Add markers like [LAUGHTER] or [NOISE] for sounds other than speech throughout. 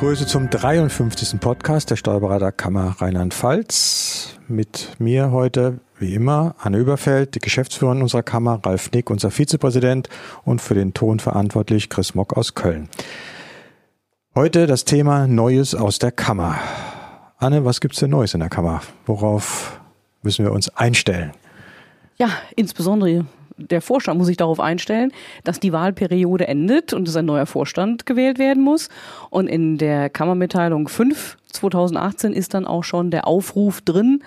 Grüße zum 53. Podcast der Steuerberaterkammer Rheinland-Pfalz. Mit mir heute, wie immer, Anne Überfeld, die Geschäftsführerin unserer Kammer, Ralf Nick, unser Vizepräsident und für den Ton verantwortlich Chris Mock aus Köln. Heute das Thema Neues aus der Kammer. Anne, was gibt's denn Neues in der Kammer? Worauf müssen wir uns einstellen? Ja, insbesondere der Vorstand muss sich darauf einstellen, dass die Wahlperiode endet und es ein neuer Vorstand gewählt werden muss. Und in der Kammermitteilung 5 2018 ist dann auch schon der Aufruf drin,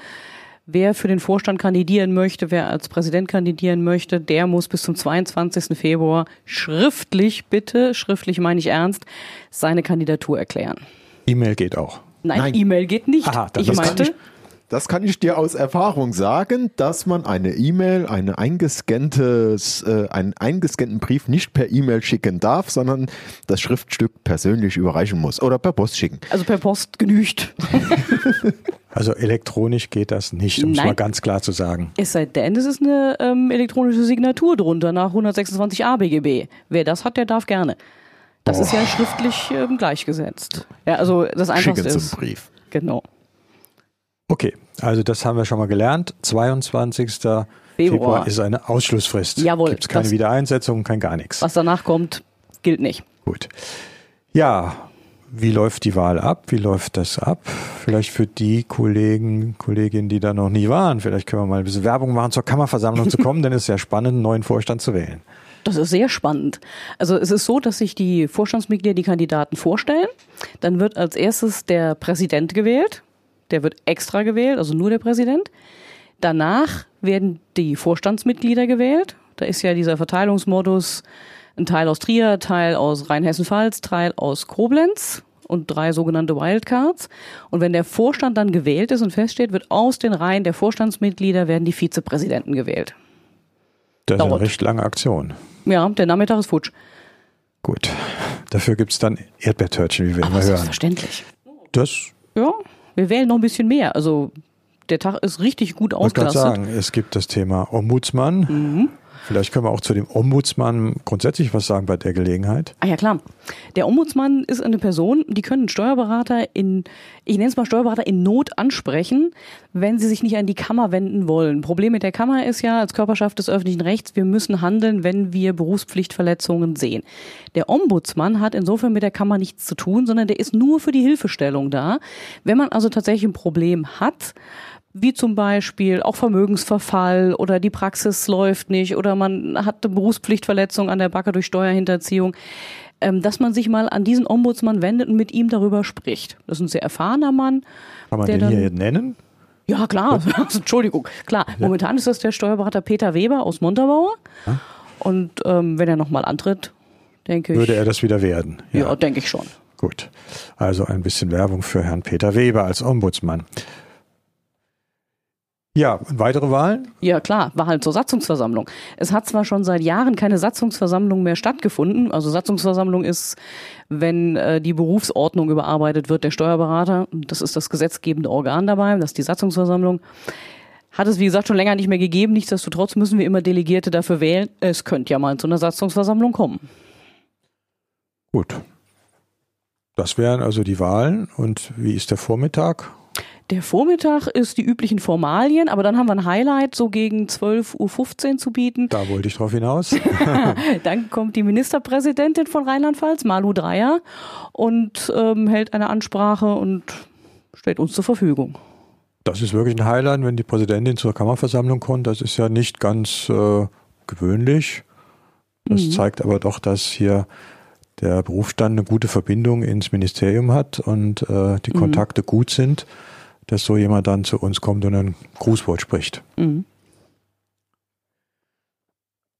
wer für den Vorstand kandidieren möchte, wer als Präsident kandidieren möchte, der muss bis zum 22. Februar schriftlich, bitte, schriftlich meine ich ernst, seine Kandidatur erklären. E-Mail geht auch. Nein, E-Mail geht nicht. Aha, das ich ist- meinte, Das kann ich dir aus Erfahrung sagen, dass man eine E-Mail, eine eingescanntes, äh, einen eingescannten Brief nicht per E-Mail schicken darf, sondern das Schriftstück persönlich überreichen muss oder per Post schicken. also per Post genügt. [LAUGHS] Also elektronisch geht das nicht, um es Nein. mal ganz klar zu sagen. Es sei denn, es ist eine ähm, elektronische Signatur drunter nach 126 ABGB. Wer das hat, der darf gerne. Das ist ja schriftlich ähm, gleichgesetzt. Ja, also das Schicken Einfachste zum ist. Brief. Genau. Okay, also das haben wir schon mal gelernt. 22. Februar, Februar. ist eine Ausschlussfrist. Jawohl, Gibt es keine Wiedereinsetzung, kein gar nichts. Was danach kommt, gilt nicht. Gut. Ja, wie läuft die Wahl ab? Wie läuft das ab? Vielleicht für die Kollegen, Kolleginnen, die da noch nie waren. Vielleicht können wir mal ein bisschen Werbung machen, zur Kammerversammlung zu kommen, [LAUGHS] denn es ist ja spannend, einen neuen Vorstand zu wählen. Das ist sehr spannend. Also es ist so, dass sich die Vorstandsmitglieder die Kandidaten vorstellen. Dann wird als erstes der Präsident gewählt. Der wird extra gewählt, also nur der Präsident. Danach werden die Vorstandsmitglieder gewählt. Da ist ja dieser Verteilungsmodus ein Teil aus Trier, Teil aus Rheinhessen-Pfalz, Teil aus Koblenz und drei sogenannte Wildcards. Und wenn der Vorstand dann gewählt ist und feststeht, wird aus den Reihen der Vorstandsmitglieder werden die Vizepräsidenten gewählt. Das ist eine Dauert. recht lange Aktion. Ja, der Nachmittag ist futsch. Gut. Dafür gibt's dann Erdbeertörtchen, wie wir immer hören. Selbstverständlich. Das Ja, wir wählen noch ein bisschen mehr. Also der Tag ist richtig gut wollte ich ausgelastet. sagen. Es gibt das Thema Ombudsmann. Mhm. Vielleicht können wir auch zu dem Ombudsmann grundsätzlich was sagen bei der Gelegenheit. Ah ja, klar. Der Ombudsmann ist eine Person, die können Steuerberater in, ich nenne es mal Steuerberater in Not ansprechen, wenn sie sich nicht an die Kammer wenden wollen. Problem mit der Kammer ist ja, als Körperschaft des öffentlichen Rechts, wir müssen handeln, wenn wir Berufspflichtverletzungen sehen. Der Ombudsmann hat insofern mit der Kammer nichts zu tun, sondern der ist nur für die Hilfestellung da. Wenn man also tatsächlich ein Problem hat, wie zum Beispiel auch Vermögensverfall oder die Praxis läuft nicht oder man hat eine Berufspflichtverletzung an der Backe durch Steuerhinterziehung, ähm, dass man sich mal an diesen Ombudsmann wendet und mit ihm darüber spricht. Das ist ein sehr erfahrener Mann. Kann man den dann- hier nennen? Ja, klar. [LAUGHS] Entschuldigung. Klar, momentan ist das der Steuerberater Peter Weber aus Montabaur. Und ähm, wenn er nochmal antritt, denke ich. Würde er das wieder werden? ja, denke ich schon. Gut. Also ein bisschen Werbung für Herrn Peter Weber als Ombudsmann. Ja, und weitere Wahlen? Ja, klar, war halt zur Satzungsversammlung. Es hat zwar schon seit Jahren keine Satzungsversammlung mehr stattgefunden. Also Satzungsversammlung ist, wenn äh, die Berufsordnung überarbeitet wird, der Steuerberater. Das ist das gesetzgebende Organ dabei, das ist die Satzungsversammlung. Hat es, wie gesagt, schon länger nicht mehr gegeben. Nichtsdestotrotz müssen wir immer Delegierte dafür wählen. Es könnte ja mal zu einer Satzungsversammlung kommen. Gut. Das wären also die Wahlen. Und wie ist der Vormittag? Der Vormittag ist die üblichen Formalien, aber dann haben wir ein Highlight so gegen 12.15 Uhr zu bieten. Da wollte ich drauf hinaus. [LAUGHS] [LAUGHS] Dann kommt die Ministerpräsidentin von Rheinland-Pfalz, Malu Dreyer, und ähm, hält eine Ansprache und stellt uns zur Verfügung. Das ist wirklich ein Highlight, wenn die Präsidentin zur Kammerversammlung kommt. Das ist ja nicht ganz äh, gewöhnlich. Das Mhm. zeigt aber doch, dass hier der Berufsstand eine gute Verbindung ins Ministerium hat und äh, die Mhm. Kontakte gut sind, dass so jemand dann zu uns kommt und ein Grußwort spricht. Mhm.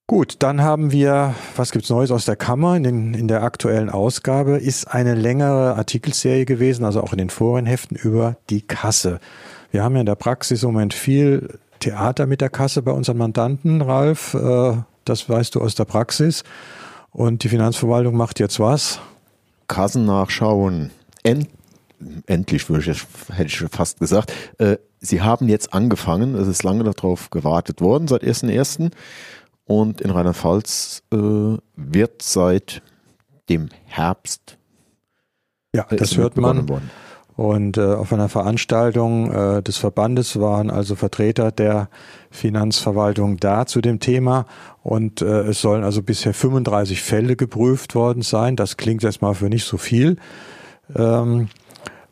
Gut, dann haben wir, was gibt's Neues aus der Kammer? In, den, in der aktuellen Ausgabe ist eine längere Artikelserie gewesen, also auch in den vorigen Heften über die Kasse. Wir haben ja in der Praxis im Moment viel Theater mit der Kasse bei unseren Mandanten, Ralf. Äh, das weißt du aus der Praxis. Und die Finanzverwaltung macht jetzt was? Kassen nachschauen. End, endlich würde ich, jetzt- hätte ich fast gesagt. Äh, sie haben jetzt angefangen. Es ist lange darauf gewartet worden, seit 1.1. Und in Rheinland-Pfalz äh, wird seit dem Herbst Ja, das hört man. Worden. Und äh, auf einer Veranstaltung äh, des Verbandes waren also Vertreter der Finanzverwaltung da zu dem Thema. Und äh, es sollen also bisher 35 Fälle geprüft worden sein. Das klingt erstmal für nicht so viel. Ähm,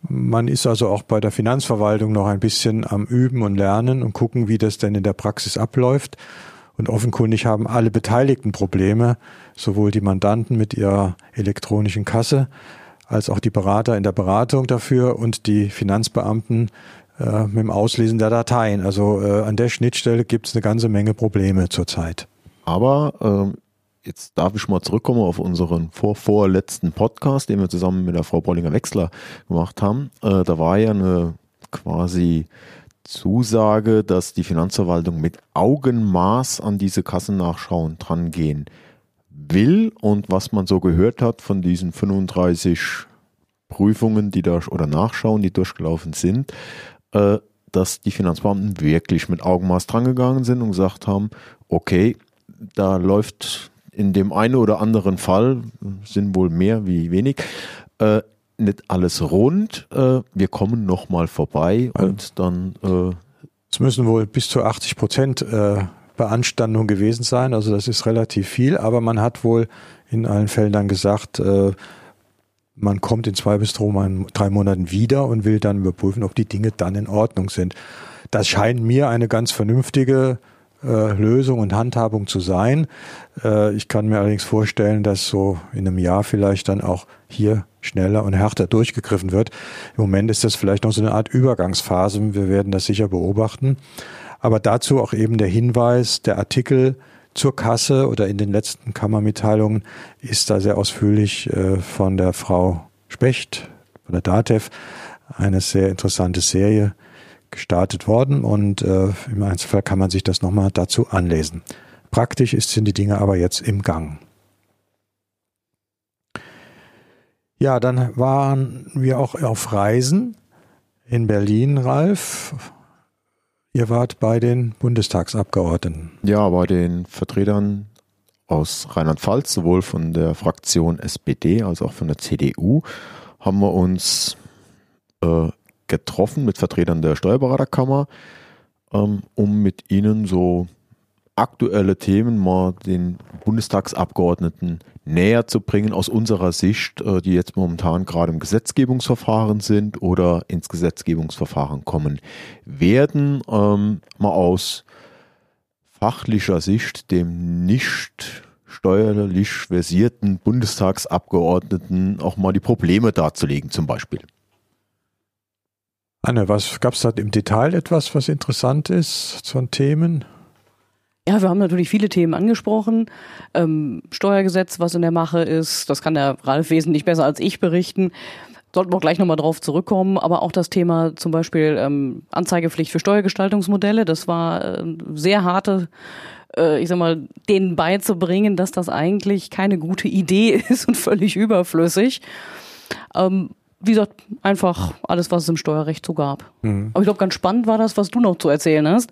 man ist also auch bei der Finanzverwaltung noch ein bisschen am Üben und Lernen und gucken, wie das denn in der Praxis abläuft. Und offenkundig haben alle Beteiligten Probleme, sowohl die Mandanten mit ihrer elektronischen Kasse als auch die Berater in der Beratung dafür und die Finanzbeamten äh, mit dem Auslesen der Dateien. Also äh, an der Schnittstelle gibt es eine ganze Menge Probleme zurzeit. Aber ähm, jetzt darf ich mal zurückkommen auf unseren vor, vorletzten Podcast, den wir zusammen mit der Frau Bollinger-Wechsler gemacht haben. Äh, da war ja eine quasi Zusage, dass die Finanzverwaltung mit Augenmaß an diese Kassennachschauen drangehen will und was man so gehört hat von diesen 35 Prüfungen, die da oder Nachschauen, die durchgelaufen sind, äh, dass die Finanzbeamten wirklich mit Augenmaß drangegangen sind und gesagt haben, okay, da läuft in dem einen oder anderen Fall, sind wohl mehr wie wenig, äh, nicht alles rund. Äh, wir kommen nochmal vorbei und dann. Äh, es müssen wohl bis zu 80 Prozent äh, Beanstandung gewesen sein. Also das ist relativ viel, aber man hat wohl in allen Fällen dann gesagt, äh, man kommt in zwei bis drei Monaten wieder und will dann überprüfen, ob die Dinge dann in Ordnung sind. Das scheint mir eine ganz vernünftige äh, Lösung und Handhabung zu sein. Äh, ich kann mir allerdings vorstellen, dass so in einem Jahr vielleicht dann auch hier schneller und härter durchgegriffen wird. Im Moment ist das vielleicht noch so eine Art Übergangsphase. Wir werden das sicher beobachten. Aber dazu auch eben der Hinweis, der Artikel zur Kasse oder in den letzten Kammermitteilungen ist da sehr ausführlich äh, von der Frau Specht, von der DATEV, eine sehr interessante Serie gestartet worden und äh, im Einzelfall kann man sich das nochmal dazu anlesen. Praktisch sind die Dinge aber jetzt im Gang. Ja, dann waren wir auch auf Reisen in Berlin, Ralf. Ihr wart bei den Bundestagsabgeordneten. Ja, bei den Vertretern aus Rheinland-Pfalz, sowohl von der Fraktion SPD als auch von der CDU, haben wir uns äh, getroffen mit Vertretern der Steuerberaterkammer, ähm, um mit ihnen so aktuelle Themen mal den Bundestagsabgeordneten näher zu bringen aus unserer Sicht, äh, die jetzt momentan gerade im Gesetzgebungsverfahren sind oder ins Gesetzgebungsverfahren kommen werden, ähm, mal aus fachlicher Sicht dem nicht steuerlich versierten Bundestagsabgeordneten auch mal die Probleme darzulegen zum Beispiel. Anne, was gab es da im Detail etwas, was interessant ist zu Themen? Ja, wir haben natürlich viele Themen angesprochen. Ähm, Steuergesetz, was in der Mache ist, das kann der Ralf wesentlich besser als ich berichten. Sollten wir auch gleich nochmal drauf zurückkommen. Aber auch das Thema zum Beispiel ähm, Anzeigepflicht für Steuergestaltungsmodelle, das war äh, sehr harte äh, ich sag mal, denen beizubringen, dass das eigentlich keine gute Idee [LAUGHS] ist und völlig überflüssig. Ähm, wie gesagt, einfach alles, was es im Steuerrecht so gab. Mhm. Aber ich glaube, ganz spannend war das, was du noch zu erzählen hast.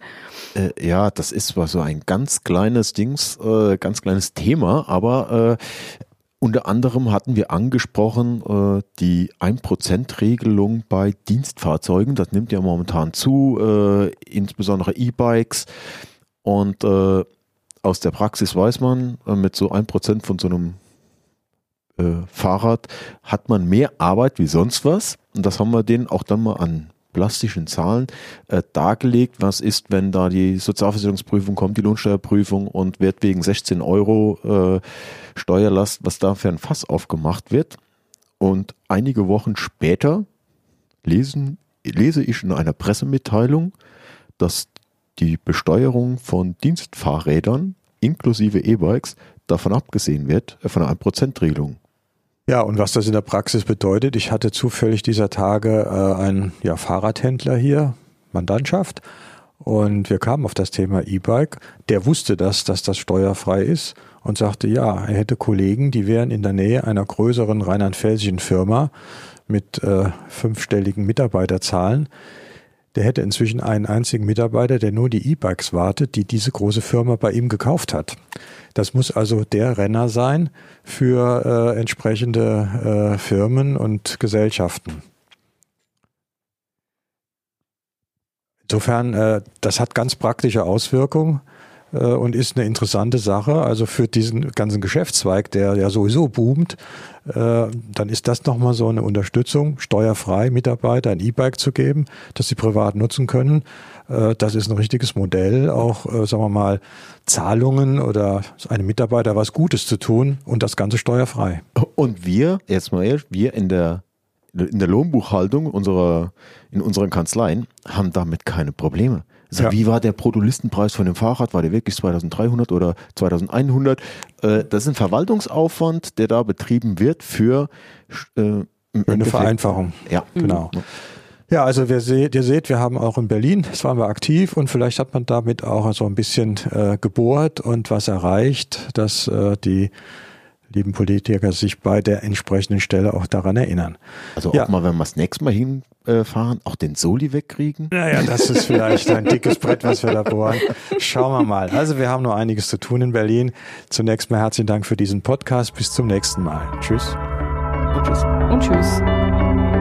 Äh, ja, das ist zwar so ein ganz kleines Dings, äh, ganz kleines Thema, aber äh, unter anderem hatten wir angesprochen äh, die 1%-Regelung bei Dienstfahrzeugen. Das nimmt ja momentan zu, äh, insbesondere E-Bikes. Und äh, aus der Praxis weiß man, mit so 1% von so einem äh, Fahrrad hat man mehr Arbeit wie sonst was. Und das haben wir denen auch dann mal an plastischen Zahlen äh, dargelegt. Was ist, wenn da die Sozialversicherungsprüfung kommt, die Lohnsteuerprüfung und wird wegen 16 Euro äh, Steuerlast, was da für ein Fass aufgemacht wird. Und einige Wochen später lesen, lese ich in einer Pressemitteilung, dass die Besteuerung von Dienstfahrrädern inklusive E-Bikes davon abgesehen wird, äh, von einer 1%-Regelung. Ja, und was das in der Praxis bedeutet, ich hatte zufällig dieser Tage äh, einen ja, Fahrradhändler hier, Mandantschaft, und wir kamen auf das Thema E-Bike. Der wusste das, dass das steuerfrei ist und sagte, ja, er hätte Kollegen, die wären in der Nähe einer größeren rheinland-pfälzischen Firma mit äh, fünfstelligen Mitarbeiterzahlen. Der hätte inzwischen einen einzigen Mitarbeiter, der nur die E-Bikes wartet, die diese große Firma bei ihm gekauft hat. Das muss also der Renner sein für äh, entsprechende äh, Firmen und Gesellschaften. Insofern, äh, das hat ganz praktische Auswirkungen und ist eine interessante Sache. Also für diesen ganzen Geschäftszweig, der ja sowieso boomt, äh, dann ist das nochmal so eine Unterstützung, steuerfrei Mitarbeiter ein E-Bike zu geben, das sie privat nutzen können. Äh, das ist ein richtiges Modell, auch, äh, sagen wir mal, Zahlungen oder einem Mitarbeiter was Gutes zu tun und das Ganze steuerfrei. Und wir, erstmal, wir in der in der Lohnbuchhaltung unserer, in unseren Kanzleien haben damit keine Probleme. Also ja. Wie war der Produlistenpreis von dem Fahrrad? War der wirklich 2300 oder 2100? Äh, das ist ein Verwaltungsaufwand, der da betrieben wird für äh, eine Vereinfachung. Ja, genau. Ja, also wir seht, ihr seht, wir haben auch in Berlin, das waren wir aktiv und vielleicht hat man damit auch so ein bisschen äh, gebohrt und was erreicht, dass äh, die lieben Politiker sich bei der entsprechenden Stelle auch daran erinnern. Also ja. auch mal, wenn wir das nächste Mal hinfahren, auch den Soli wegkriegen? Naja, das ist vielleicht ein dickes Brett, was wir da bohren. Schauen wir mal. Also wir haben noch einiges zu tun in Berlin. Zunächst mal herzlichen Dank für diesen Podcast. Bis zum nächsten Mal. Tschüss. Und tschüss. Und tschüss.